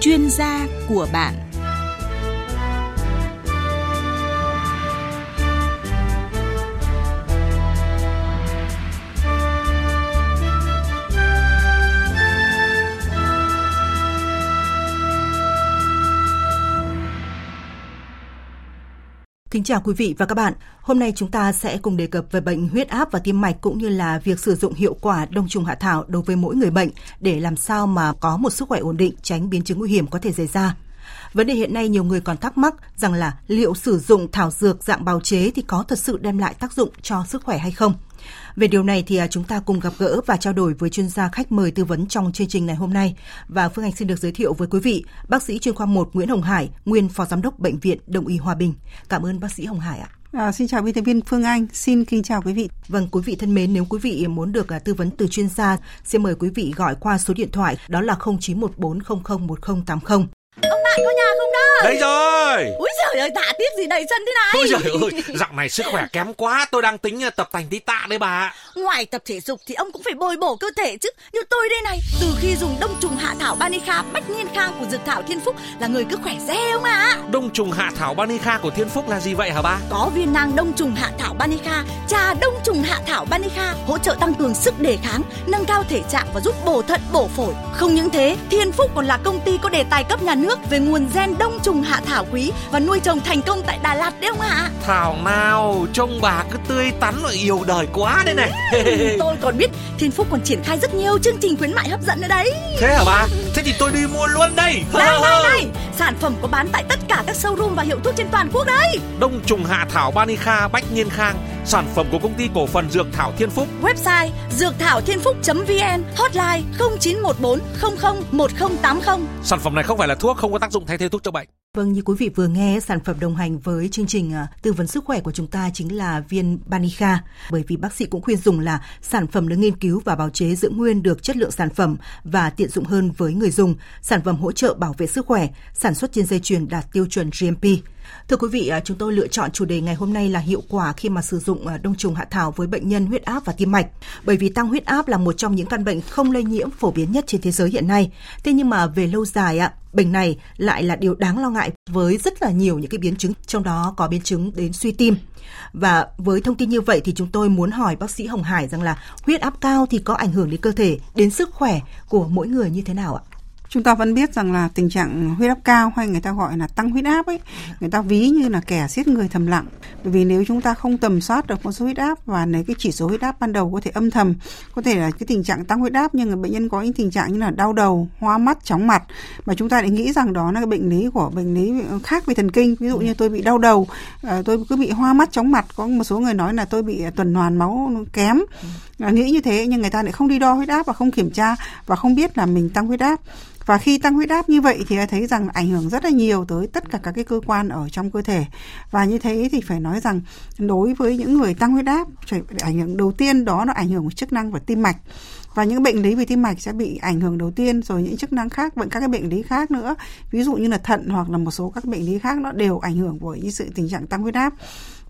chuyên gia của bạn. Kính chào quý vị và các bạn. Hôm nay chúng ta sẽ cùng đề cập về bệnh huyết áp và tim mạch cũng như là việc sử dụng hiệu quả đông trùng hạ thảo đối với mỗi người bệnh để làm sao mà có một sức khỏe ổn định, tránh biến chứng nguy hiểm có thể xảy ra. Vấn đề hiện nay nhiều người còn thắc mắc rằng là liệu sử dụng thảo dược dạng bào chế thì có thật sự đem lại tác dụng cho sức khỏe hay không? Về điều này thì à, chúng ta cùng gặp gỡ và trao đổi với chuyên gia khách mời tư vấn trong chương trình ngày hôm nay. Và Phương Anh xin được giới thiệu với quý vị bác sĩ chuyên khoa 1 Nguyễn Hồng Hải, nguyên phó giám đốc bệnh viện Đông y Hòa Bình. Cảm ơn bác sĩ Hồng Hải ạ. À, xin chào biên tập viên Phương Anh, xin kính chào quý vị. Vâng, quý vị thân mến, nếu quý vị muốn được à, tư vấn từ chuyên gia, xin mời quý vị gọi qua số điện thoại đó là 0914001080. Ông bạn có nhà không đó? Đây rồi. Úi giời ơi, tạ tiếp gì đầy chân thế này? Ôi giời ơi, dạo này sức khỏe kém quá, tôi đang tính tập thành tí tạ đấy bà. Ngoài tập thể dục thì ông cũng phải bồi bổ cơ thể chứ. Như tôi đây này, từ khi dùng đông trùng hạ thảo Banica Bách Niên Khang của Dược Thảo Thiên Phúc là người cứ khỏe re không ạ? À? Đông trùng hạ thảo Banica của Thiên Phúc là gì vậy hả ba? Có viên nang đông trùng hạ thảo Banica, trà đông trùng hạ thảo Banica hỗ trợ tăng cường sức đề kháng, nâng cao thể trạng và giúp bổ thận bổ phổi. Không những thế, Thiên Phúc còn là công ty có đề tài cấp nhà nước về nguồn gen đông trùng hạ thảo quý và nuôi trồng thành công tại Đà Lạt đấy không ạ? Thảo nào, trông bà cứ tươi tắn và yêu đời quá đây này. tôi còn biết Thiên Phúc còn triển khai rất nhiều chương trình khuyến mại hấp dẫn nữa đấy. Thế hả bà? Thế thì tôi đi mua luôn đây. Này này này, sản phẩm có bán tại tất cả các showroom và hiệu thuốc trên toàn quốc đấy. Đông trùng hạ thảo Banica Bách Nhiên Khang, sản phẩm của công ty cổ phần Dược Thảo Thiên Phúc. Website dược thảo thiên phúc.vn, hotline 0914 00 1080. Sản phẩm này không phải là thuốc, không có tác dụng thay thế thuốc chữa bệnh. Vâng, như quý vị vừa nghe, sản phẩm đồng hành với chương trình à, tư vấn sức khỏe của chúng ta chính là viên Banica. Bởi vì bác sĩ cũng khuyên dùng là sản phẩm được nghiên cứu và bào chế giữ nguyên được chất lượng sản phẩm và tiện dụng hơn với người dùng. Sản phẩm hỗ trợ bảo vệ sức khỏe, sản xuất trên dây chuyền đạt tiêu chuẩn GMP. Thưa quý vị, à, chúng tôi lựa chọn chủ đề ngày hôm nay là hiệu quả khi mà sử dụng à, đông trùng hạ thảo với bệnh nhân huyết áp và tim mạch. Bởi vì tăng huyết áp là một trong những căn bệnh không lây nhiễm phổ biến nhất trên thế giới hiện nay. Thế nhưng mà về lâu dài ạ, bệnh này lại là điều đáng lo ngại với rất là nhiều những cái biến chứng, trong đó có biến chứng đến suy tim. Và với thông tin như vậy thì chúng tôi muốn hỏi bác sĩ Hồng Hải rằng là huyết áp cao thì có ảnh hưởng đến cơ thể, đến sức khỏe của mỗi người như thế nào ạ? Chúng ta vẫn biết rằng là tình trạng huyết áp cao hay người ta gọi là tăng huyết áp ấy, người ta ví như là kẻ giết người thầm lặng. Bởi vì nếu chúng ta không tầm soát được con số huyết áp và nếu cái chỉ số huyết áp ban đầu có thể âm thầm, có thể là cái tình trạng tăng huyết áp nhưng người bệnh nhân có những tình trạng như là đau đầu, hoa mắt, chóng mặt mà chúng ta lại nghĩ rằng đó là cái bệnh lý của bệnh lý khác về thần kinh. Ví dụ như tôi bị đau đầu ờ, tôi cứ bị hoa mắt, chóng mặt, có một số người nói là tôi bị tuần hoàn máu kém. À, nghĩ như thế nhưng người ta lại không đi đo huyết áp và không kiểm tra và không biết là mình tăng huyết áp. Và khi tăng huyết áp như vậy thì thấy rằng ảnh hưởng rất là nhiều tới tất cả các cái cơ quan ở trong cơ thể. Và như thế thì phải nói rằng đối với những người tăng huyết áp ảnh hưởng đầu tiên đó là ảnh hưởng chức năng của tim mạch. Và những bệnh lý về tim mạch sẽ bị ảnh hưởng đầu tiên, rồi những chức năng khác bệnh các cái bệnh lý khác nữa. Ví dụ như là thận hoặc là một số các bệnh lý khác nó đều ảnh hưởng bởi sự tình trạng tăng huyết áp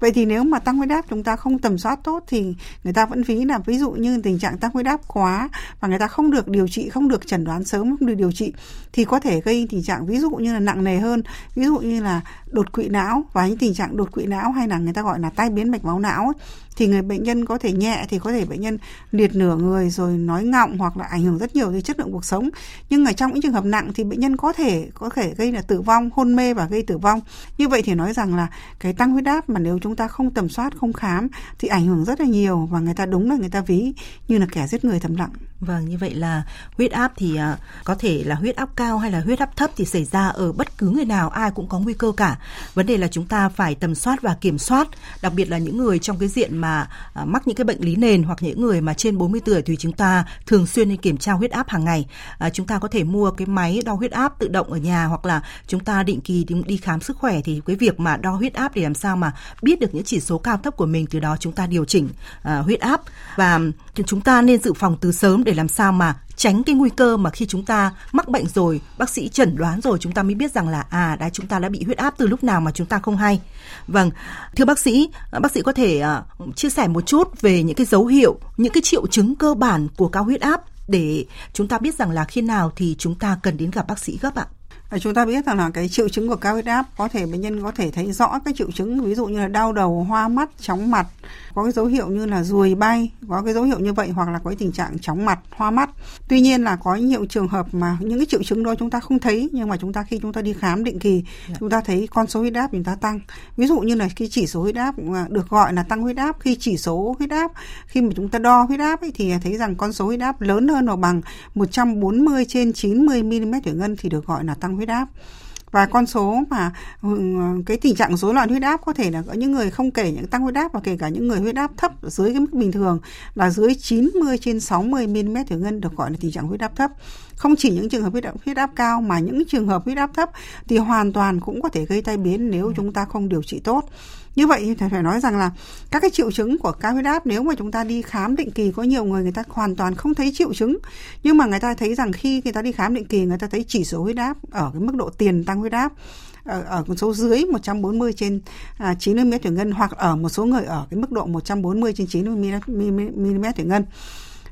vậy thì nếu mà tăng huyết áp chúng ta không tầm soát tốt thì người ta vẫn ví là ví dụ như tình trạng tăng huyết áp quá và người ta không được điều trị không được chẩn đoán sớm không được điều trị thì có thể gây tình trạng ví dụ như là nặng nề hơn ví dụ như là đột quỵ não và những tình trạng đột quỵ não hay là người ta gọi là tai biến mạch máu não ấy, thì người bệnh nhân có thể nhẹ thì có thể bệnh nhân liệt nửa người rồi nói ngọng hoặc là ảnh hưởng rất nhiều tới chất lượng cuộc sống. Nhưng ở trong những trường hợp nặng thì bệnh nhân có thể có thể gây là tử vong hôn mê và gây tử vong. Như vậy thì nói rằng là cái tăng huyết áp mà nếu chúng ta không tầm soát không khám thì ảnh hưởng rất là nhiều và người ta đúng là người ta ví như là kẻ giết người thầm lặng Vâng, như vậy là huyết áp thì à, có thể là huyết áp cao hay là huyết áp thấp thì xảy ra ở bất cứ người nào ai cũng có nguy cơ cả. Vấn đề là chúng ta phải tầm soát và kiểm soát, đặc biệt là những người trong cái diện mà à, mắc những cái bệnh lý nền hoặc những người mà trên 40 tuổi thì chúng ta thường xuyên nên kiểm tra huyết áp hàng ngày. À, chúng ta có thể mua cái máy đo huyết áp tự động ở nhà hoặc là chúng ta định kỳ đi khám sức khỏe thì cái việc mà đo huyết áp để làm sao mà biết được những chỉ số cao thấp của mình từ đó chúng ta điều chỉnh uh, huyết áp. Và chúng ta nên dự phòng từ sớm để làm sao mà tránh cái nguy cơ mà khi chúng ta mắc bệnh rồi bác sĩ chẩn đoán rồi chúng ta mới biết rằng là à đã chúng ta đã bị huyết áp từ lúc nào mà chúng ta không hay. Vâng thưa bác sĩ bác sĩ có thể uh, chia sẻ một chút về những cái dấu hiệu những cái triệu chứng cơ bản của cao huyết áp để chúng ta biết rằng là khi nào thì chúng ta cần đến gặp bác sĩ gấp ạ? Chúng ta biết rằng là cái triệu chứng của cao huyết áp có thể bệnh nhân có thể thấy rõ các triệu chứng ví dụ như là đau đầu, hoa mắt, chóng mặt, có cái dấu hiệu như là ruồi bay, có cái dấu hiệu như vậy hoặc là có cái tình trạng chóng mặt, hoa mắt. Tuy nhiên là có nhiều trường hợp mà những cái triệu chứng đó chúng ta không thấy nhưng mà chúng ta khi chúng ta đi khám định kỳ dạ. chúng ta thấy con số huyết áp chúng ta tăng. Ví dụ như là cái chỉ số huyết áp được gọi là tăng huyết áp khi chỉ số huyết áp khi mà chúng ta đo huyết áp ấy, thì thấy rằng con số huyết áp lớn hơn hoặc bằng 140 trên 90 mm thủy ngân thì được gọi là tăng huyết áp và con số mà ừ, cái tình trạng rối loạn huyết áp có thể là có những người không kể những tăng huyết áp và kể cả những người huyết áp thấp dưới cái mức bình thường là dưới 90 trên 60 mm thủy ngân được gọi là tình trạng huyết áp thấp. Không chỉ những trường hợp huyết áp, huyết áp cao mà những trường hợp huyết áp thấp thì hoàn toàn cũng có thể gây tai biến nếu chúng ta không điều trị tốt như vậy thì phải nói rằng là các cái triệu chứng của cao huyết áp nếu mà chúng ta đi khám định kỳ có nhiều người người ta hoàn toàn không thấy triệu chứng. Nhưng mà người ta thấy rằng khi người ta đi khám định kỳ người ta thấy chỉ số huyết áp ở cái mức độ tiền tăng huyết áp ở, ở một số dưới 140 trên à, 90 mm thủy ngân hoặc ở một số người ở cái mức độ 140 trên 90 mm thủy ngân.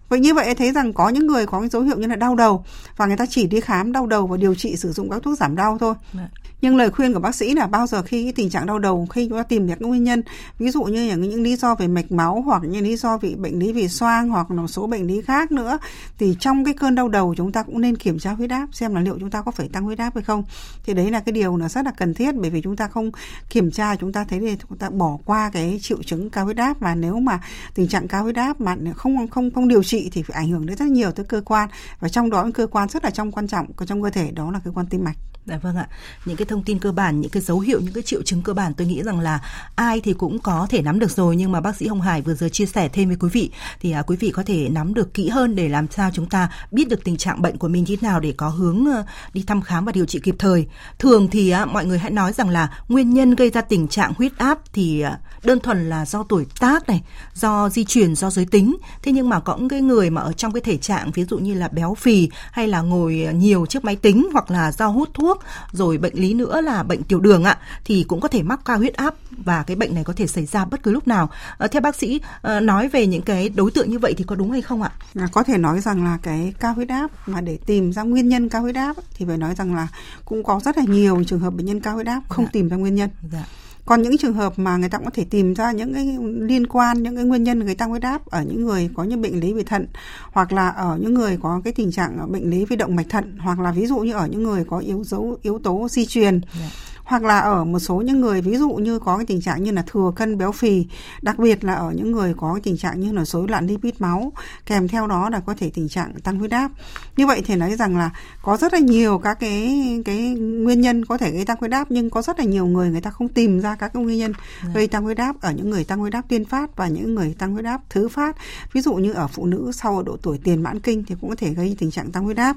Vậy như vậy thấy rằng có những người có cái dấu hiệu như là đau đầu và người ta chỉ đi khám đau đầu và điều trị sử dụng các thuốc giảm đau thôi. Dạ. Nhưng lời khuyên của bác sĩ là bao giờ khi cái tình trạng đau đầu khi chúng ta tìm được nguyên nhân, ví dụ như những, những lý do về mạch máu hoặc những lý do vì bệnh lý về xoang hoặc một số bệnh lý khác nữa thì trong cái cơn đau đầu chúng ta cũng nên kiểm tra huyết áp xem là liệu chúng ta có phải tăng huyết áp hay không. Thì đấy là cái điều là rất là cần thiết bởi vì chúng ta không kiểm tra chúng ta thấy thì chúng ta bỏ qua cái triệu chứng cao huyết áp và nếu mà tình trạng cao huyết áp mà không không không điều trị trị thì phải ảnh hưởng đến rất nhiều tới cơ quan và trong đó cơ quan rất là trong quan trọng của trong cơ thể đó là cơ quan tim mạch. Dạ vâng ạ. Những cái thông tin cơ bản, những cái dấu hiệu, những cái triệu chứng cơ bản tôi nghĩ rằng là ai thì cũng có thể nắm được rồi nhưng mà bác sĩ Hồng Hải vừa giờ chia sẻ thêm với quý vị thì à, quý vị có thể nắm được kỹ hơn để làm sao chúng ta biết được tình trạng bệnh của mình như thế nào để có hướng uh, đi thăm khám và điều trị kịp thời. Thường thì uh, mọi người hãy nói rằng là nguyên nhân gây ra tình trạng huyết áp thì uh, đơn thuần là do tuổi tác này, do di truyền, do giới tính. Thế nhưng mà có những cái người mà ở trong cái thể trạng ví dụ như là béo phì hay là ngồi nhiều trước máy tính hoặc là do hút thuốc thuốc rồi bệnh lý nữa là bệnh tiểu đường ạ thì cũng có thể mắc cao huyết áp và cái bệnh này có thể xảy ra bất cứ lúc nào. À, theo bác sĩ à, nói về những cái đối tượng như vậy thì có đúng hay không ạ? À, có thể nói rằng là cái cao huyết áp mà để tìm ra nguyên nhân cao huyết áp thì phải nói rằng là cũng có rất là nhiều trường hợp bệnh nhân cao huyết áp không dạ. tìm ra nguyên nhân. Dạ còn những trường hợp mà người ta cũng có thể tìm ra những cái liên quan, những cái nguyên nhân người tăng huyết áp ở những người có những bệnh lý về thận, hoặc là ở những người có cái tình trạng bệnh lý về động mạch thận, hoặc là ví dụ như ở những người có yếu dấu, yếu tố di truyền. Yeah hoặc là ở một số những người ví dụ như có cái tình trạng như là thừa cân béo phì đặc biệt là ở những người có cái tình trạng như là rối loạn lipid máu kèm theo đó là có thể tình trạng tăng huyết áp. Như vậy thì nói rằng là có rất là nhiều các cái cái nguyên nhân có thể gây tăng huyết áp nhưng có rất là nhiều người người ta không tìm ra các cái nguyên nhân dạ. gây tăng huyết áp. Ở những người tăng huyết áp tuyên phát và những người tăng huyết áp thứ phát ví dụ như ở phụ nữ sau độ tuổi tiền mãn kinh thì cũng có thể gây tình trạng tăng huyết áp.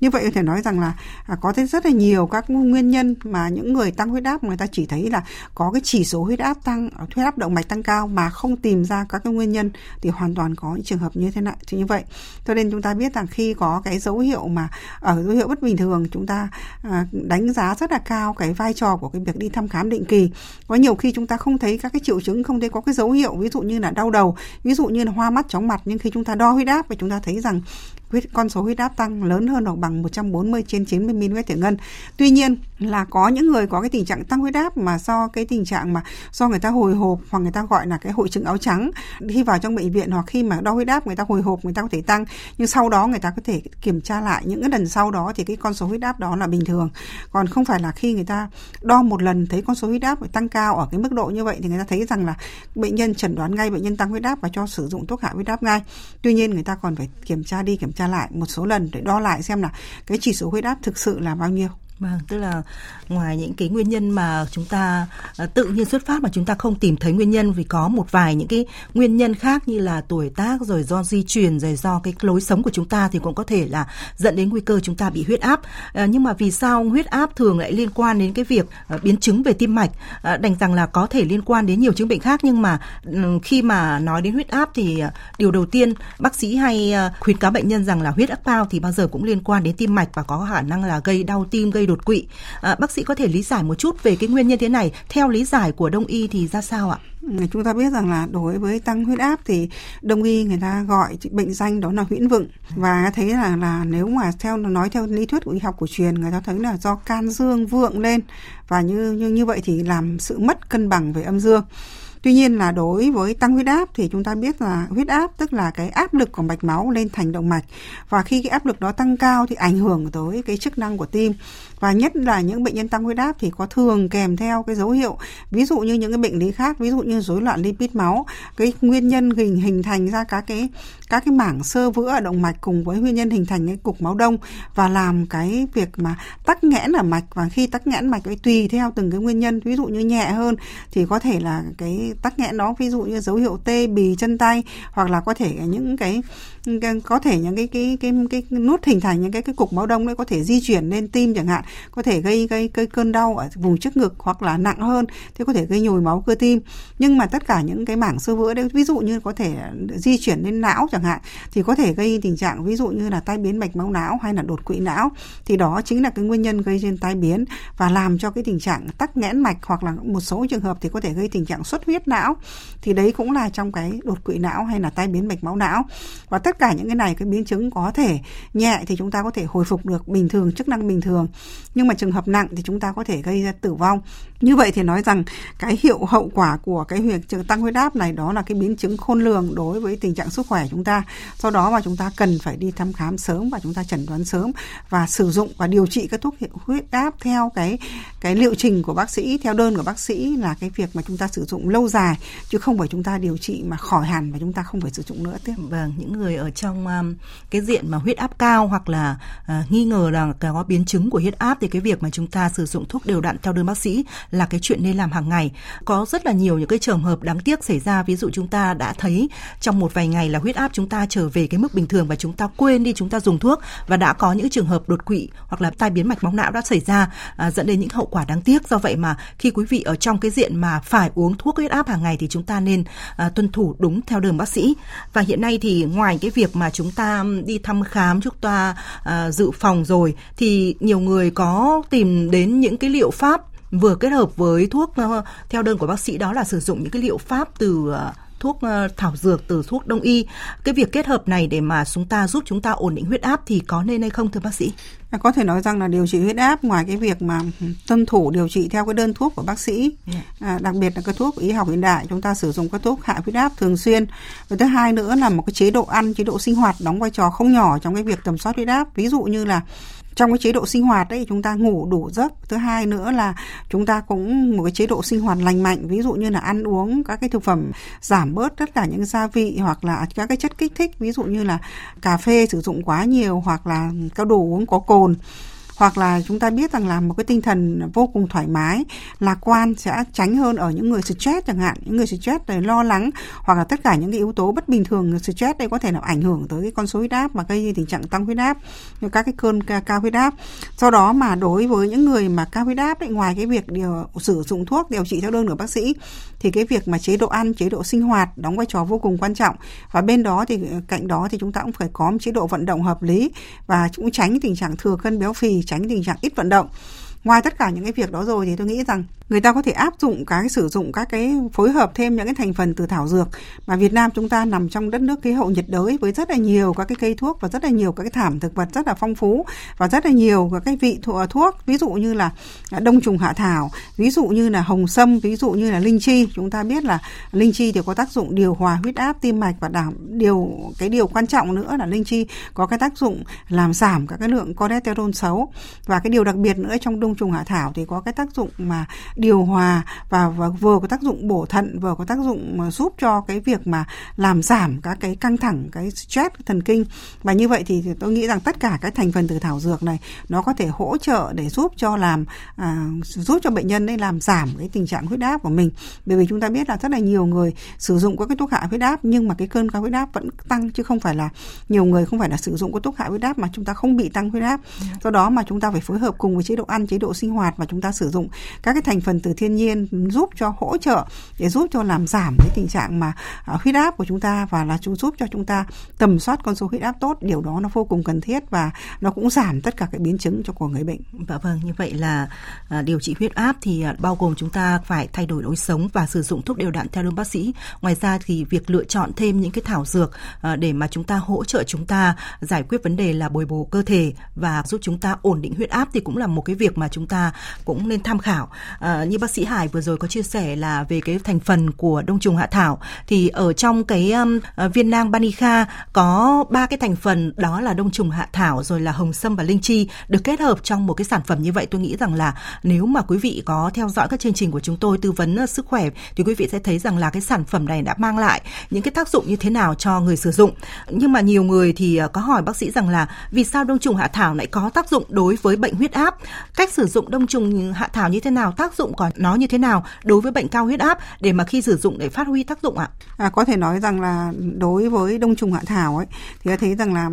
Như vậy có thể nói rằng là à, có rất là nhiều các nguyên nhân mà những người tăng huyết áp, người ta chỉ thấy là có cái chỉ số huyết áp tăng, huyết áp động mạch tăng cao mà không tìm ra các cái nguyên nhân thì hoàn toàn có những trường hợp như thế này, thì như vậy. Cho nên chúng ta biết rằng khi có cái dấu hiệu mà ở dấu hiệu bất bình thường, chúng ta ờ, đánh giá rất là cao cái vai trò của cái việc đi thăm khám định kỳ. Có nhiều khi chúng ta không thấy các cái triệu chứng, không thấy có cái dấu hiệu, ví dụ như là đau đầu, ví dụ như là hoa mắt chóng mặt, nhưng khi chúng ta đo huyết áp và chúng ta thấy rằng huyết, con số huyết áp tăng lớn hơn hoặc bằng 140 trên 90 mm thủy ngân. Tuy nhiên là có những người có cái tình trạng tăng huyết áp mà do cái tình trạng mà do người ta hồi hộp hoặc người ta gọi là cái hội chứng áo trắng khi vào trong bệnh viện hoặc khi mà đo huyết áp người ta hồi hộp người ta có thể tăng, nhưng sau đó người ta có thể kiểm tra lại những cái lần sau đó thì cái con số huyết áp đó là bình thường. Còn không phải là khi người ta đo một lần thấy con số huyết áp tăng cao ở cái mức độ như vậy thì người ta thấy rằng là bệnh nhân chẩn đoán ngay bệnh nhân tăng huyết áp và cho sử dụng thuốc hạ huyết áp ngay. Tuy nhiên người ta còn phải kiểm tra đi kiểm tra tra lại một số lần để đo lại xem là cái chỉ số huyết áp thực sự là bao nhiêu. Vâng, tức là ngoài những cái nguyên nhân mà chúng ta à, tự nhiên xuất phát mà chúng ta không tìm thấy nguyên nhân vì có một vài những cái nguyên nhân khác như là tuổi tác rồi do di truyền rồi do cái lối sống của chúng ta thì cũng có thể là dẫn đến nguy cơ chúng ta bị huyết áp. À, nhưng mà vì sao huyết áp thường lại liên quan đến cái việc à, biến chứng về tim mạch? À, đành rằng là có thể liên quan đến nhiều chứng bệnh khác nhưng mà ừ, khi mà nói đến huyết áp thì à, điều đầu tiên bác sĩ hay khuyến cáo bệnh nhân rằng là huyết áp cao thì bao giờ cũng liên quan đến tim mạch và có khả năng là gây đau tim, gây đột quỵ. À, bác sĩ có thể lý giải một chút về cái nguyên nhân thế này. Theo lý giải của đông y thì ra sao ạ? Ừ, chúng ta biết rằng là đối với tăng huyết áp thì đông y người ta gọi bệnh danh đó là huyễn vựng và thấy là là nếu mà theo nói theo lý thuyết của y học cổ truyền người ta thấy là do can dương vượng lên và như như như vậy thì làm sự mất cân bằng về âm dương Tuy nhiên là đối với tăng huyết áp thì chúng ta biết là huyết áp tức là cái áp lực của mạch máu lên thành động mạch và khi cái áp lực đó tăng cao thì ảnh hưởng tới cái chức năng của tim và nhất là những bệnh nhân tăng huyết áp thì có thường kèm theo cái dấu hiệu ví dụ như những cái bệnh lý khác ví dụ như rối loạn lipid máu. Cái nguyên nhân hình hình thành ra các cái các cái mảng sơ vữa ở động mạch cùng với nguyên nhân hình thành cái cục máu đông và làm cái việc mà tắc nghẽn ở mạch. Và khi tắc nghẽn mạch ấy tùy theo từng cái nguyên nhân ví dụ như nhẹ hơn thì có thể là cái tắc nghẽn đó ví dụ như dấu hiệu tê bì chân tay hoặc là có thể những cái có thể những cái cái cái cái, cái nút hình thành những cái cái cục máu đông đấy có thể di chuyển lên tim chẳng hạn có thể gây gây gây cơn đau ở vùng trước ngực hoặc là nặng hơn, thì có thể gây nhồi máu cơ tim. Nhưng mà tất cả những cái mảng sơ vữa đấy, ví dụ như có thể di chuyển lên não chẳng hạn, thì có thể gây tình trạng ví dụ như là tai biến mạch máu não hay là đột quỵ não. Thì đó chính là cái nguyên nhân gây trên tai biến và làm cho cái tình trạng tắc nghẽn mạch hoặc là một số trường hợp thì có thể gây tình trạng xuất huyết não. Thì đấy cũng là trong cái đột quỵ não hay là tai biến mạch máu não. Và tất cả những cái này, cái biến chứng có thể nhẹ thì chúng ta có thể hồi phục được bình thường, chức năng bình thường nhưng mà trường hợp nặng thì chúng ta có thể gây ra tử vong như vậy thì nói rằng cái hiệu hậu quả của cái việc tăng huyết áp này đó là cái biến chứng khôn lường đối với tình trạng sức khỏe chúng ta do đó mà chúng ta cần phải đi thăm khám sớm và chúng ta chẩn đoán sớm và sử dụng và điều trị các thuốc hiệu huyết áp theo cái cái liệu trình của bác sĩ theo đơn của bác sĩ là cái việc mà chúng ta sử dụng lâu dài chứ không phải chúng ta điều trị mà khỏi hẳn và chúng ta không phải sử dụng nữa tiếp. Vâng, những người ở trong um, cái diện mà huyết áp cao hoặc là uh, nghi ngờ là có biến chứng của huyết áp thì cái việc mà chúng ta sử dụng thuốc đều đặn theo đơn bác sĩ là cái chuyện nên làm hàng ngày. Có rất là nhiều những cái trường hợp đáng tiếc xảy ra ví dụ chúng ta đã thấy trong một vài ngày là huyết áp chúng ta trở về cái mức bình thường và chúng ta quên đi chúng ta dùng thuốc và đã có những trường hợp đột quỵ hoặc là tai biến mạch máu não đã xảy ra à, dẫn đến những hậu quả đáng tiếc. Do vậy mà khi quý vị ở trong cái diện mà phải uống thuốc huyết áp hàng ngày thì chúng ta nên à, tuân thủ đúng theo đường bác sĩ. Và hiện nay thì ngoài cái việc mà chúng ta đi thăm khám chúng ta à, dự phòng rồi thì nhiều người có tìm đến những cái liệu pháp vừa kết hợp với thuốc uh, theo đơn của bác sĩ đó là sử dụng những cái liệu pháp từ uh, thuốc uh, thảo dược từ thuốc đông y cái việc kết hợp này để mà chúng ta giúp chúng ta ổn định huyết áp thì có nên hay không thưa bác sĩ có thể nói rằng là điều trị huyết áp ngoài cái việc mà tuân thủ điều trị theo cái đơn thuốc của bác sĩ. Dạ. à, đặc biệt là cái thuốc y học hiện đại chúng ta sử dụng các thuốc hạ huyết áp thường xuyên và thứ hai nữa là một cái chế độ ăn chế độ sinh hoạt đóng vai trò không nhỏ trong cái việc tầm soát huyết áp ví dụ như là trong cái chế độ sinh hoạt đấy chúng ta ngủ đủ giấc. Thứ hai nữa là chúng ta cũng một cái chế độ sinh hoạt lành mạnh, ví dụ như là ăn uống các cái thực phẩm giảm bớt tất cả những gia vị hoặc là các cái chất kích thích, ví dụ như là cà phê sử dụng quá nhiều hoặc là các đồ uống có cồn hoặc là chúng ta biết rằng là một cái tinh thần vô cùng thoải mái lạc quan sẽ tránh hơn ở những người stress chẳng hạn. Những người stress này lo lắng hoặc là tất cả những cái yếu tố bất bình thường stress đây có thể làm ảnh hưởng tới cái con số huyết áp và gây tình trạng tăng huyết áp như các cái cơn cao huyết áp. Do đó mà đối với những người mà cao huyết áp ấy, ngoài cái việc điều sử dụng thuốc điều trị theo đơn của bác sĩ thì cái việc mà chế độ ăn chế độ sinh hoạt đóng vai trò vô cùng quan trọng. Và bên đó thì cạnh đó thì chúng ta cũng phải có một chế độ vận động hợp lý và cũng tránh tình trạng thừa cân béo phì tránh tình trạng ít vận động. Ngoài tất cả những cái việc đó rồi thì tôi nghĩ rằng người ta có thể áp dụng cái, sử dụng các cái, phối hợp thêm những cái thành phần từ thảo dược. Mà Việt Nam chúng ta nằm trong đất nước khí hậu nhiệt đới với rất là nhiều các cái cây thuốc và rất là nhiều các cái thảm thực vật rất là phong phú và rất là nhiều các cái vị ờ, thuốc. Ví dụ như là à, đông trùng hạ thảo, ví dụ như là hồng sâm, ví dụ như là linh chi. Chúng ta biết là linh chi thì có tác dụng điều hòa huyết áp tim mạch và đảm, điều, cái điều quan trọng nữa là linh chi có cái tác dụng làm giảm các cái lượng cholesterol xấu. Và cái điều đặc biệt nữa trong đông trùng hạ thảo thì có cái tác dụng mà điều hòa và, và vừa có tác dụng bổ thận vừa có tác dụng giúp cho cái việc mà làm giảm các cái căng thẳng cái stress thần kinh. Và như vậy thì tôi nghĩ rằng tất cả các thành phần từ thảo dược này nó có thể hỗ trợ để giúp cho làm à, giúp cho bệnh nhân ấy làm giảm cái tình trạng huyết áp của mình. Bởi vì chúng ta biết là rất là nhiều người sử dụng các cái thuốc hạ huyết áp nhưng mà cái cơn cao huyết áp vẫn tăng chứ không phải là nhiều người không phải là sử dụng các thuốc hạ huyết áp mà chúng ta không bị tăng huyết áp. Do đó mà chúng ta phải phối hợp cùng với chế độ ăn chế độ sinh hoạt và chúng ta sử dụng các cái thành phần từ thiên nhiên giúp cho hỗ trợ để giúp cho làm giảm cái tình trạng mà à, huyết áp của chúng ta và là chúng giúp cho chúng ta tầm soát con số huyết áp tốt điều đó nó vô cùng cần thiết và nó cũng giảm tất cả cái biến chứng cho của người bệnh. Dạ vâng, như vậy là à, điều trị huyết áp thì à, bao gồm chúng ta phải thay đổi lối sống và sử dụng thuốc đều đặn theo đơn bác sĩ. Ngoài ra thì việc lựa chọn thêm những cái thảo dược để mà chúng ta hỗ trợ chúng ta giải quyết vấn đề là bồi bổ cơ thể và giúp chúng ta ổn định huyết áp thì cũng là một cái việc mà chúng ta cũng nên tham khảo. À, Ờ, như bác sĩ Hải vừa rồi có chia sẻ là về cái thành phần của đông trùng hạ thảo thì ở trong cái um, viên nang Banica có ba cái thành phần đó là đông trùng hạ thảo rồi là hồng sâm và linh chi được kết hợp trong một cái sản phẩm như vậy. Tôi nghĩ rằng là nếu mà quý vị có theo dõi các chương trình của chúng tôi tư vấn sức khỏe thì quý vị sẽ thấy rằng là cái sản phẩm này đã mang lại những cái tác dụng như thế nào cho người sử dụng. Nhưng mà nhiều người thì ờ, có hỏi bác sĩ rằng là vì sao đông trùng hạ thảo lại có tác dụng đối với bệnh huyết áp? Cách sử dụng đông trùng hạ thảo như thế nào tác dụng của nó như thế nào đối với bệnh cao huyết áp để mà khi sử dụng để phát huy tác dụng ạ à, có thể nói rằng là đối với đông trùng hạ thảo ấy thì ta thấy rằng là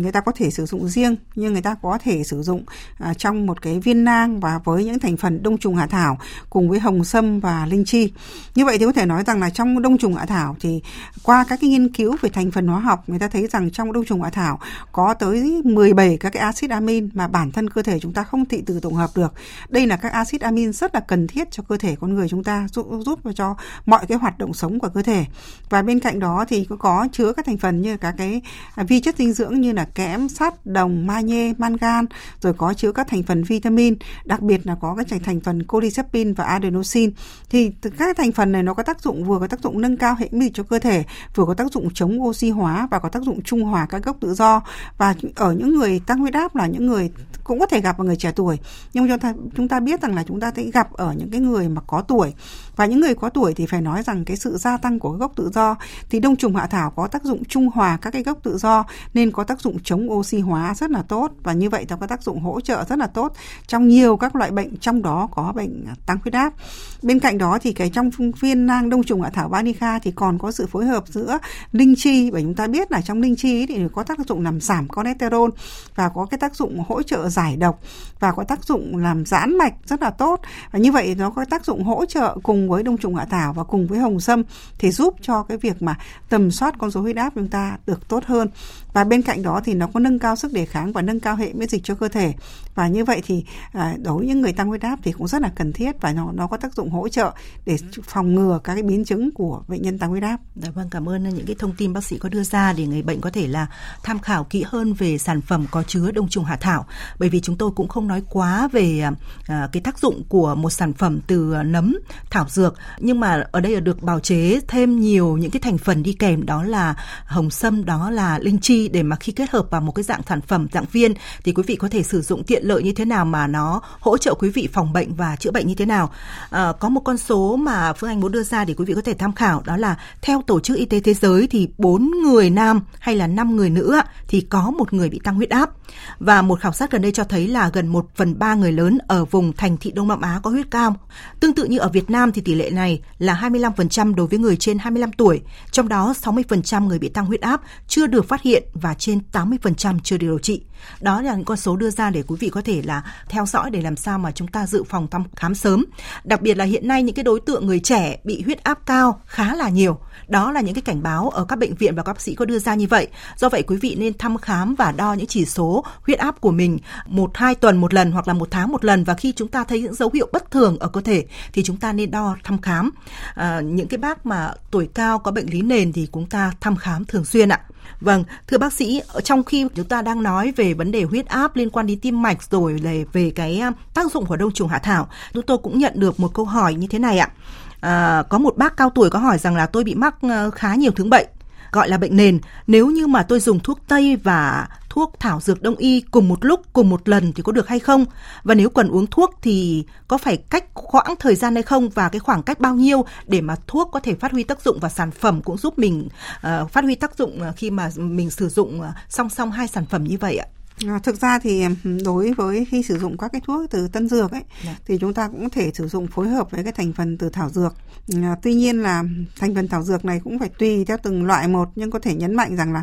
người ta có thể sử dụng riêng nhưng người ta có thể sử dụng à, trong một cái viên nang và với những thành phần đông trùng hạ thảo cùng với hồng sâm và linh chi. Như vậy thì có thể nói rằng là trong đông trùng hạ thảo thì qua các cái nghiên cứu về thành phần hóa học người ta thấy rằng trong đông trùng hạ thảo có tới 17 các cái axit amin mà bản thân cơ thể chúng ta không thị từ tổng hợp được. Đây là các axit amin rất là cần thiết cho cơ thể con người chúng ta giúp giúp cho mọi cái hoạt động sống của cơ thể. Và bên cạnh đó thì có, có chứa các thành phần như các cái vi chất dinh dưỡng như là kẽm, sắt, đồng, magie, mangan, rồi có chứa các thành phần vitamin, đặc biệt là có cái thành phần cholecystine và adenosine. Thì các thành phần này nó có tác dụng vừa có tác dụng nâng cao hệ miễn dịch cho cơ thể, vừa có tác dụng chống oxy hóa và có tác dụng trung hòa các gốc tự do. Và ở những người tăng huyết áp là những người cũng có thể gặp ở người trẻ tuổi, nhưng chúng ta chúng ta biết rằng là chúng ta sẽ gặp ở những cái người mà có tuổi và những người có tuổi thì phải nói rằng cái sự gia tăng của gốc tự do thì đông trùng hạ thảo có tác dụng trung hòa các cái gốc tự do nên có tác dụng chống oxy hóa rất là tốt. Và như vậy nó có tác dụng hỗ trợ rất là tốt trong nhiều các loại bệnh, trong đó có bệnh tăng huyết áp. Bên cạnh đó thì cái trong viên nang đông trùng hạ thảo Banica thì còn có sự phối hợp giữa linh chi. Bởi chúng ta biết là trong linh chi thì có tác dụng làm giảm cholesterol và có cái tác dụng hỗ trợ giải độc và có tác dụng làm giãn mạch rất là tốt. Và như vậy nó có tác dụng hỗ trợ cùng với đông trùng hạ thảo và cùng với hồng sâm thì giúp cho cái việc mà tầm soát con số huyết áp chúng ta được tốt hơn. Và bên cạnh đó thì nó có nâng cao sức đề kháng và nâng cao hệ miễn dịch cho cơ thể. Và như vậy thì à, đối với những người tăng huyết áp thì cũng rất là cần thiết và nó nó có tác dụng hỗ trợ để phòng ngừa các cái biến chứng của bệnh nhân tăng huyết áp. Dạ vâng cảm ơn những cái thông tin bác sĩ có đưa ra để người bệnh có thể là tham khảo kỹ hơn về sản phẩm có chứa đông trùng hạ thảo. Bởi vì chúng tôi cũng không nói quá về à, cái tác dụng của một sản phẩm từ nấm thảo dược nhưng mà ở đây là được bào chế thêm nhiều những cái thành phần đi kèm đó là hồng sâm đó là linh chi để mà khi kết hợp vào một cái dạng sản phẩm dạng viên thì quý vị có thể sử dụng tiện lợi như thế nào mà nó hỗ trợ quý vị phòng bệnh và chữa bệnh như thế nào. À, có một con số mà Phương Anh muốn đưa ra để quý vị có thể tham khảo đó là theo Tổ chức Y tế Thế giới thì bốn người nam hay là năm người nữ thì có một người bị tăng huyết áp. Và một khảo sát gần đây cho thấy là gần 1 phần 3 người lớn ở vùng thành thị Đông Nam Á có huyết cao. Tương tự như ở Việt Nam thì tỷ lệ này là 25% đối với người trên 25 tuổi, trong đó 60% người bị tăng huyết áp chưa được phát hiện và trên 80% chưa điều trị. Đó là những con số đưa ra để quý vị có thể là theo dõi để làm sao mà chúng ta dự phòng thăm khám sớm. Đặc biệt là hiện nay những cái đối tượng người trẻ bị huyết áp cao khá là nhiều. Đó là những cái cảnh báo ở các bệnh viện và các bác sĩ có đưa ra như vậy. Do vậy quý vị nên thăm khám và đo những chỉ số huyết áp của mình một hai tuần một lần hoặc là một tháng một lần và khi chúng ta thấy những dấu hiệu bất thường ở cơ thể thì chúng ta nên đo thăm khám. À, những cái bác mà tuổi cao có bệnh lý nền thì chúng ta thăm khám thường xuyên ạ. Vâng, thưa bác sĩ, trong khi chúng ta đang nói về vấn đề huyết áp liên quan đến tim mạch rồi về về cái à, tác dụng của đông trùng hạ thảo, chúng tôi cũng nhận được một câu hỏi như thế này ạ. À, có một bác cao tuổi có hỏi rằng là tôi bị mắc à, khá nhiều thứ bệnh gọi là bệnh nền. Nếu như mà tôi dùng thuốc tây và thuốc thảo dược đông y cùng một lúc cùng một lần thì có được hay không và nếu cần uống thuốc thì có phải cách khoảng thời gian hay không và cái khoảng cách bao nhiêu để mà thuốc có thể phát huy tác dụng và sản phẩm cũng giúp mình uh, phát huy tác dụng ờ, khi mà mình sử dụng ờ, song song hai sản phẩm như vậy ạ thực ra thì đối với khi sử dụng các cái thuốc từ tân dược ấy yeah. Dạ. thì chúng ta cũng thể sử dụng phối hợp với cái thành phần từ thảo dược. À, tuy nhiên là thành phần thảo dược này cũng phải tùy theo từng loại một nhưng có thể nhấn mạnh rằng là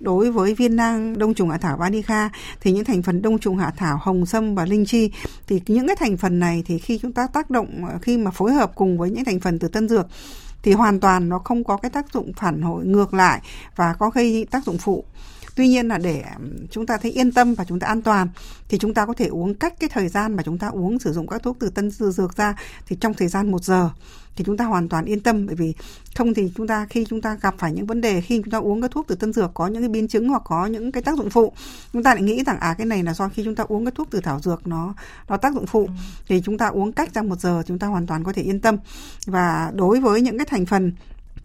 đối với viên nang đông trùng hạ thảo Banica thì những thành phần đông trùng hạ thảo hồng sâm và linh chi thì những cái thành phần này thì khi chúng ta tác động khi mà phối hợp cùng với những thành phần từ tân dược thì hoàn toàn nó không có cái tác dụng phản hồi ngược lại và có gây tác dụng phụ tuy nhiên là để chúng ta thấy yên tâm và chúng ta an toàn thì chúng ta có thể uống cách cái thời gian mà chúng ta uống sử dụng các thuốc từ tân dược ra thì trong thời gian một giờ thì chúng ta hoàn toàn yên tâm bởi vì không thì chúng ta khi chúng ta gặp phải những vấn đề khi chúng ta uống các thuốc từ tân dược có những cái biến chứng hoặc có những cái tác dụng phụ chúng ta lại nghĩ rằng à cái này là do khi chúng ta uống cái thuốc từ thảo dược nó nó tác dụng phụ thì chúng ta uống cách ra một giờ chúng ta hoàn toàn có thể yên tâm và đối với những cái thành phần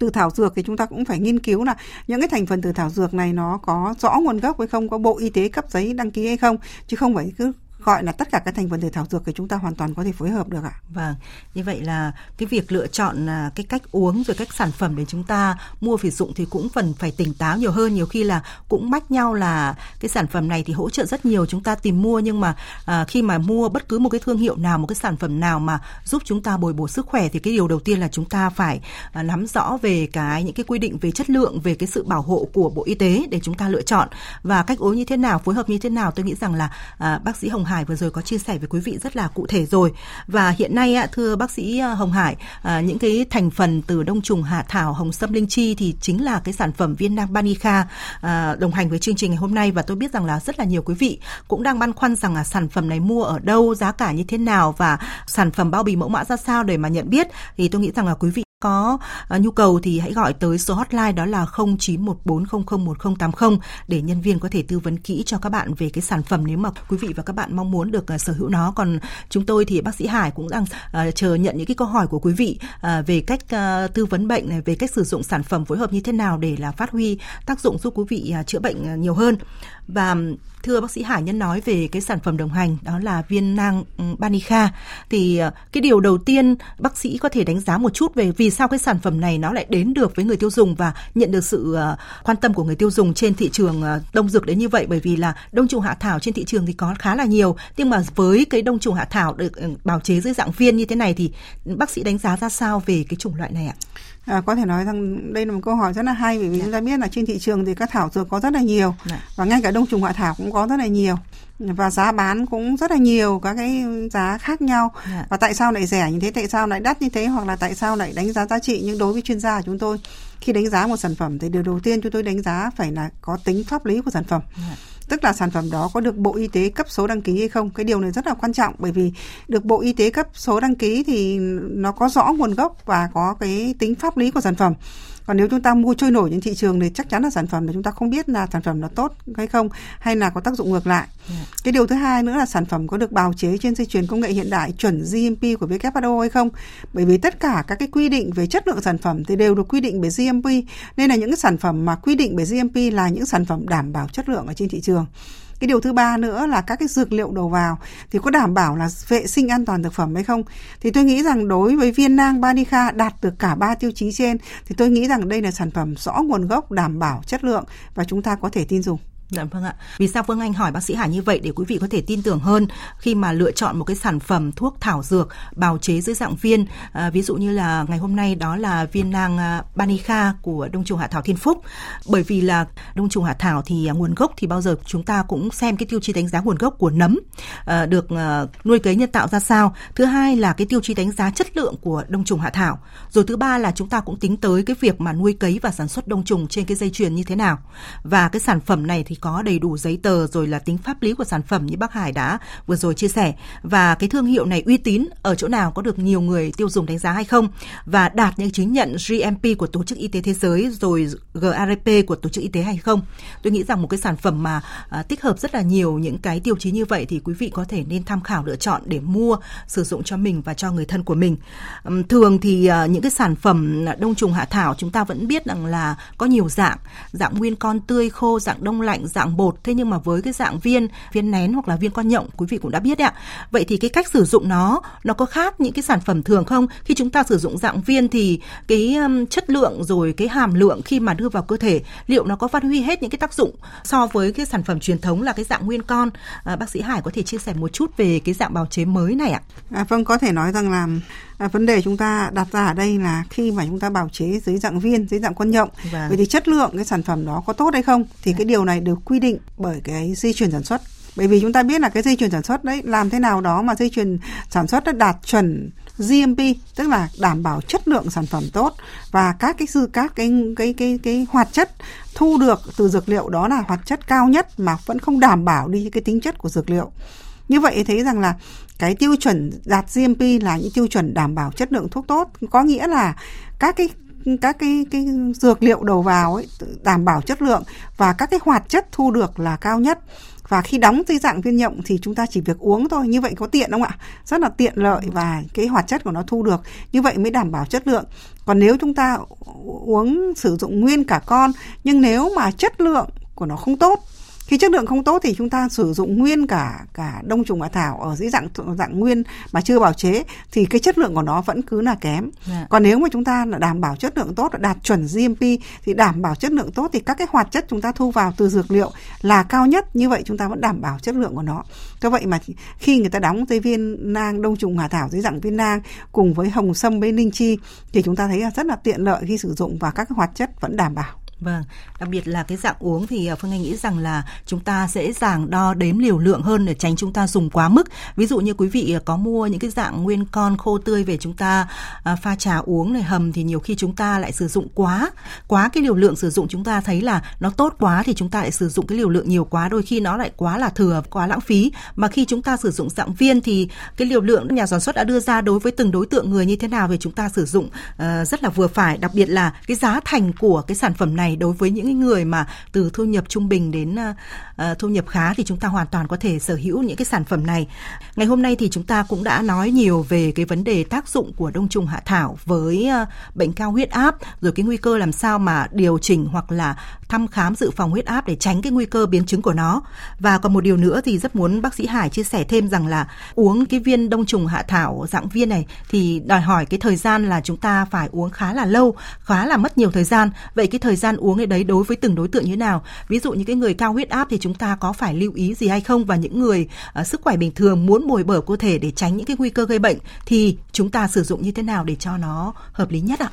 từ thảo dược thì chúng ta cũng phải nghiên cứu là những cái thành phần từ thảo dược này nó có rõ nguồn gốc hay không, có bộ y tế cấp giấy đăng ký hay không, chứ không phải cứ gọi là tất cả các thành phần từ thảo dược thì chúng ta hoàn toàn có thể phối hợp được ạ. Vâng, như vậy là cái việc lựa chọn à, cái cách uống rồi cách sản phẩm để chúng ta mua sử dụng thì cũng phần phải tỉnh táo nhiều hơn. Nhiều khi là cũng mách nhau là cái sản phẩm này thì hỗ trợ rất nhiều chúng ta tìm mua nhưng mà à, khi mà mua bất cứ một cái thương hiệu nào, một cái sản phẩm nào mà giúp chúng ta bồi bổ sức khỏe thì cái điều đầu tiên là chúng ta phải à, nắm rõ về cái những cái quy định về chất lượng, về cái sự bảo hộ của Bộ Y tế để chúng ta lựa chọn và cách uống như thế nào, phối hợp như thế nào. Tôi nghĩ rằng là à, bác sĩ Hồng Hải vừa rồi có chia sẻ với quý vị rất là cụ thể rồi. Và hiện nay thưa bác sĩ à, Hồng Hải, à, những cái thành phần từ đông trùng hạ thảo hồng sâm linh chi thì chính là cái sản phẩm viên nang Banica à, đồng hành với chương trình ngày hôm nay và tôi biết rằng là rất là nhiều quý vị cũng đang băn khoăn rằng là sản phẩm này mua ở đâu, giá cả như thế nào và sản phẩm bao bì mẫu mã ra sao để mà nhận biết thì tôi nghĩ rằng là quý vị có ờ, nhu cầu thì hãy gọi tới số hotline đó là 0914001080 để nhân viên có thể tư vấn kỹ cho các bạn về cái sản phẩm nếu mà quý vị và các bạn mong muốn được ờ, sở hữu nó. Còn chúng tôi thì bác sĩ Hải cũng đang ờ, chờ nhận những cái câu hỏi của quý vị về cách tư vấn bệnh này, về cách sử dụng sản phẩm phối hợp như thế nào để là phát huy tác dụng giúp quý vị à, chữa bệnh nhiều hơn. Và thưa bác sĩ Hải nhân nói về cái sản phẩm đồng hành đó là viên nang ừ, Banica thì ờ, cái điều đầu tiên bác sĩ có thể đánh giá một chút về vì sao cái sản phẩm này nó lại đến được với người tiêu dùng và nhận được sự ờ, quan tâm của người tiêu dùng trên thị trường ờ, đông dược đến như vậy bởi vì là đông trùng hạ thảo trên thị trường thì có khá là nhiều nhưng mà với cái đông trùng hạ thảo được bào chế dưới dạng viên như thế này thì bác sĩ đánh giá ra sao về cái chủng loại này ạ? À, có thể nói rằng đây là một câu hỏi rất là hay bởi vì dạ. chúng ta biết là trên thị trường thì các thảo dược có rất là nhiều dạ. và ngay cả đông trùng hạ thảo cũng có rất là nhiều. Và giá bán cũng rất là nhiều các cái giá khác nhau. Dạ. và tại sao lại rẻ như thế? Tại sao lại đắt như thế? Hoặc là tại sao lại đánh giá giá trị? Nhưng đối với chuyên gia của chúng tôi khi đánh giá một sản phẩm thì điều đầu tiên chúng tôi đánh giá phải là có tính pháp lý của sản phẩm. Dạ. Tức là sản phẩm đó có được Bộ Y tế cấp số đăng ký hay không. Cái điều này rất là quan trọng bởi vì được Bộ Y tế cấp số đăng ký thì nó có rõ nguồn gốc và có cái tính pháp lý của sản phẩm còn nếu chúng ta mua trôi nổi trên thị trường thì chắc chắn là sản phẩm mà chúng ta không biết là sản phẩm nó tốt hay không hay là có tác dụng ngược lại yeah. Dạ. cái điều thứ hai nữa là sản phẩm có được bào chế trên dây chuyền công nghệ hiện đại chuẩn GMP của WHO hay không bởi vì tất cả các cái quy định về chất lượng sản phẩm thì đều được quy định bởi GMP nên là những cái sản phẩm mà quy định bởi GMP là những sản phẩm đảm bảo chất lượng ở trên thị trường cái điều thứ ba nữa là các cái dược liệu đầu vào thì có đảm bảo là vệ sinh an toàn thực phẩm hay không? Thì tôi nghĩ rằng đối với viên nang Banica đạt được cả ba tiêu chí trên, thì tôi nghĩ rằng đây là sản phẩm rõ nguồn gốc, đảm bảo chất lượng và chúng ta có thể tin dùng. Dạ vâng ạ. Vì sao Phương Anh hỏi bác sĩ Hải như vậy để quý vị có thể tin tưởng hơn khi mà lựa chọn một cái sản phẩm thuốc thảo dược bào chế dưới dạng viên. À, ví dụ như là ngày hôm nay đó là viên nang à, Banica của đông trùng hạ thảo Thiên Phúc. Bởi vì là đông trùng hạ thảo thì à, nguồn gốc thì bao giờ chúng ta cũng xem cái tiêu chí đánh giá nguồn gốc của nấm à, được à, nuôi cấy nhân tạo ra sao. Thứ hai là cái tiêu chí đánh giá chất lượng của đông trùng hạ thảo. Rồi thứ ba là chúng ta cũng tính tới cái việc mà nuôi cấy và sản xuất đông trùng trên cái dây chuyền như thế nào. Và cái sản phẩm này thì có đầy đủ giấy tờ rồi là tính pháp lý của sản phẩm như bác Hải đã vừa rồi chia sẻ và cái thương hiệu này uy tín ở chỗ nào có được nhiều người tiêu dùng đánh giá hay không và đạt những chứng nhận GMP của Tổ chức Y tế Thế giới rồi GARP của Tổ chức Y tế hay không. Tôi nghĩ rằng một cái sản phẩm mà à, tích hợp rất là nhiều những cái tiêu chí như vậy thì quý vị có thể nên tham khảo lựa chọn để mua sử dụng cho mình và cho người thân của mình. Thường thì à, những cái sản phẩm đông trùng hạ thảo chúng ta vẫn biết rằng là có nhiều dạng, dạng nguyên con tươi khô, dạng đông lạnh, dạng bột thế nhưng mà với cái dạng viên viên nén hoặc là viên con nhộng quý vị cũng đã biết đấy ạ. Vậy thì cái cách sử dụng nó nó có khác những cái sản phẩm thường không? Khi chúng ta sử dụng dạng viên thì cái chất lượng rồi cái hàm lượng khi mà đưa vào cơ thể liệu nó có phát huy hết những cái tác dụng so với cái sản phẩm truyền thống là cái dạng nguyên con? À, bác sĩ Hải có thể chia sẻ một chút về cái dạng bào chế mới này ạ. À, vâng có thể nói rằng là À, vấn đề chúng ta đặt ra ở đây là khi mà chúng ta bào chế dưới dạng viên, dưới dạng quân nhộng, vâng. vậy thì chất lượng cái sản phẩm đó có tốt hay không thì vâng. cái điều này được quy định bởi cái dây chuyền sản xuất. Bởi vì chúng ta biết là cái dây chuyền sản xuất đấy làm thế nào đó mà dây chuyền sản xuất đã đạt chuẩn GMP tức là đảm bảo chất lượng sản phẩm tốt và các cái dư các cái cái cái cái hoạt chất thu được từ dược liệu đó là hoạt chất cao nhất mà vẫn không đảm bảo đi cái tính chất của dược liệu. Như vậy thấy rằng là cái tiêu chuẩn đạt GMP là những tiêu chuẩn đảm bảo chất lượng thuốc tốt, có nghĩa là các cái các cái cái dược liệu đầu vào ấy đảm bảo chất lượng và các cái hoạt chất thu được là cao nhất. Và khi đóng dưới dạng viên nhộng thì chúng ta chỉ việc uống thôi. Như vậy có tiện không ạ? Rất là tiện lợi và cái hoạt chất của nó thu được. Như vậy mới đảm bảo chất lượng. Còn nếu chúng ta uống sử dụng nguyên cả con nhưng nếu mà chất lượng của nó không tốt khi chất lượng không tốt thì chúng ta sử dụng nguyên cả cả đông trùng hạ thảo ở dưới dạng dạng nguyên mà chưa bào chế thì cái chất lượng của nó vẫn cứ là kém yeah. Dạ. còn nếu mà chúng ta là đảm bảo chất lượng tốt đạt chuẩn GMP thì đảm bảo chất lượng tốt thì các cái hoạt chất chúng ta thu vào từ dược liệu là cao nhất như vậy chúng ta vẫn đảm bảo chất lượng của nó do vậy mà khi người ta đóng dây viên nang đông trùng hạ thảo dưới dạng viên nang cùng với hồng sâm với linh chi thì chúng ta thấy là rất là tiện lợi khi sử dụng và các cái hoạt chất vẫn đảm bảo Vâng, đặc biệt là cái dạng uống thì ờ, Phương Anh nghĩ rằng là chúng ta dễ dàng đo đếm liều lượng hơn để tránh chúng ta dùng quá mức. Ví dụ như quý vị ờ, có mua những cái dạng nguyên con khô tươi về chúng ta ờ, pha trà uống này hầm thì nhiều khi chúng ta lại sử dụng quá quá cái liều lượng sử dụng chúng ta thấy là nó tốt quá thì chúng ta lại sử dụng cái liều lượng nhiều quá. Đôi khi nó lại quá là thừa quá lãng phí. Mà khi chúng ta sử dụng dạng viên thì cái liều lượng nhà sản xuất đã đưa ra đối với từng đối tượng người như thế nào thì chúng ta sử dụng rất là vừa phải. Đặc biệt là cái giá thành của cái sản phẩm này này đối với những người mà từ thu nhập trung bình đến uh, thu nhập khá thì chúng ta hoàn toàn có thể sở hữu những cái sản phẩm này. Ngày hôm nay thì chúng ta cũng đã nói nhiều về cái vấn đề tác dụng của đông trùng hạ thảo với uh, bệnh cao huyết áp rồi cái nguy cơ làm sao mà điều chỉnh hoặc là thăm khám dự phòng huyết áp để tránh cái nguy cơ biến chứng của nó. Và còn một điều nữa thì rất muốn bác sĩ Hải chia sẻ thêm rằng là uống cái viên đông trùng hạ thảo dạng viên này thì đòi hỏi cái thời gian là chúng ta phải uống khá là lâu, khá là mất nhiều thời gian. Vậy cái thời gian uống cái đấy đối với từng đối tượng như thế nào? Ví dụ như cái người cao huyết áp thì chúng ta có phải lưu ý gì hay không? Và những người uh, sức khỏe bình thường muốn bồi bổ cơ thể để tránh những cái nguy cơ gây bệnh thì chúng ta sử dụng như thế nào để cho nó hợp lý nhất ạ?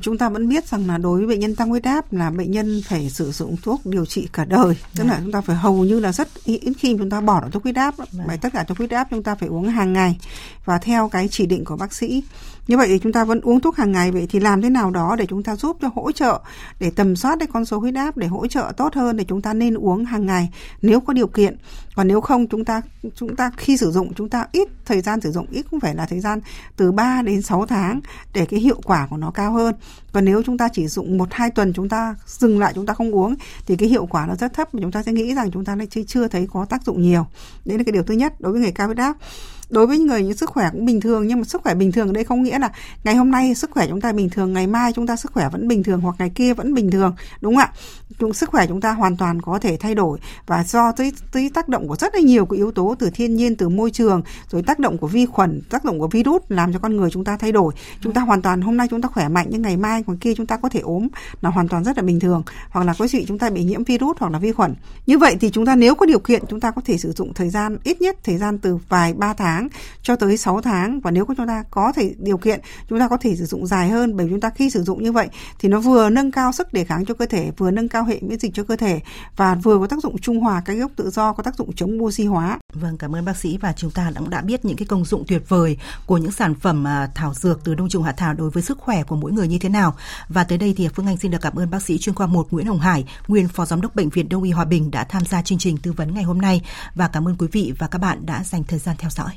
Chúng ta vẫn biết rằng là đối với bệnh nhân tăng huyết áp là bệnh nhân phải sử dụng thuốc điều trị cả đời. Tức là dạ. chúng ta phải hầu như là rất ít khi chúng ta bỏ được thuốc huyết áp dạ. bởi tất cả thuốc huyết áp chúng ta phải uống hàng ngày. Và theo cái chỉ định của bác sĩ như vậy thì chúng ta vẫn uống thuốc hàng ngày vậy thì làm thế nào đó để chúng ta giúp cho hỗ trợ để tầm soát cái con số huyết áp để hỗ trợ tốt hơn để chúng ta nên uống hàng ngày nếu có điều kiện còn nếu không chúng ta chúng ta khi sử dụng chúng ta ít thời gian sử dụng ít cũng phải là thời gian từ 3 đến 6 tháng để cái hiệu quả của nó cao hơn còn nếu chúng ta chỉ dùng một hai tuần chúng ta dừng lại chúng ta không uống thì cái hiệu quả nó rất thấp và chúng ta sẽ nghĩ rằng chúng ta lại chưa thấy có tác dụng nhiều đấy là cái điều thứ nhất đối với người cao huyết áp đối với người những sức khỏe cũng bình thường, nhưng mà sức khỏe bình thường ở đây không nghĩa là ngày hôm nay sức khỏe chúng ta bình thường, ngày mai chúng ta sức khỏe vẫn bình thường hoặc ngày kia vẫn bình thường, đúng không ạ? Chúng, sức khỏe chúng ta hoàn toàn có thể thay đổi và do tới tới tác động của rất là nhiều cái yếu tố từ thiên nhiên, từ môi trường, rồi tác động của vi khuẩn, tác động của virus làm cho con người chúng ta thay đổi. Chúng ta hoàn toàn, hôm nay chúng ta khỏe mạnh nhưng ngày mai còn kia chúng ta có thể ốm là hoàn toàn rất là bình thường hoặc là có chuyện chúng ta bị nhiễm virus hoặc là vi khuẩn. Như vậy thì chúng ta nếu có điều kiện, chúng ta có thể sử dụng thời gian ít nhất, thời gian từ vài, ba tháng tháng cho tới 6 tháng và nếu chúng ta có thể điều kiện chúng ta có thể sử dụng dài hơn bởi chúng ta khi sử dụng như vậy thì nó vừa nâng cao sức đề kháng cho cơ thể vừa nâng cao hệ miễn dịch cho cơ thể và vừa có tác dụng trung hòa các gốc tự do có tác dụng chống oxy hóa. Vâng cảm ơn bác sĩ và chúng ta cũng đã biết những cái công dụng tuyệt vời của những sản phẩm à, thảo dược từ đông trùng hạ thảo đối với sức khỏe của mỗi người như thế nào. Và tới đây thì Phương Anh xin được cảm ơn bác sĩ chuyên khoa 1 Nguyễn Hồng Hải, nguyên phó giám đốc bệnh viện Đông y Hòa Bình đã tham gia chương trình tư vấn ngày hôm nay và cảm ơn quý vị và các bạn đã dành thời gian theo dõi.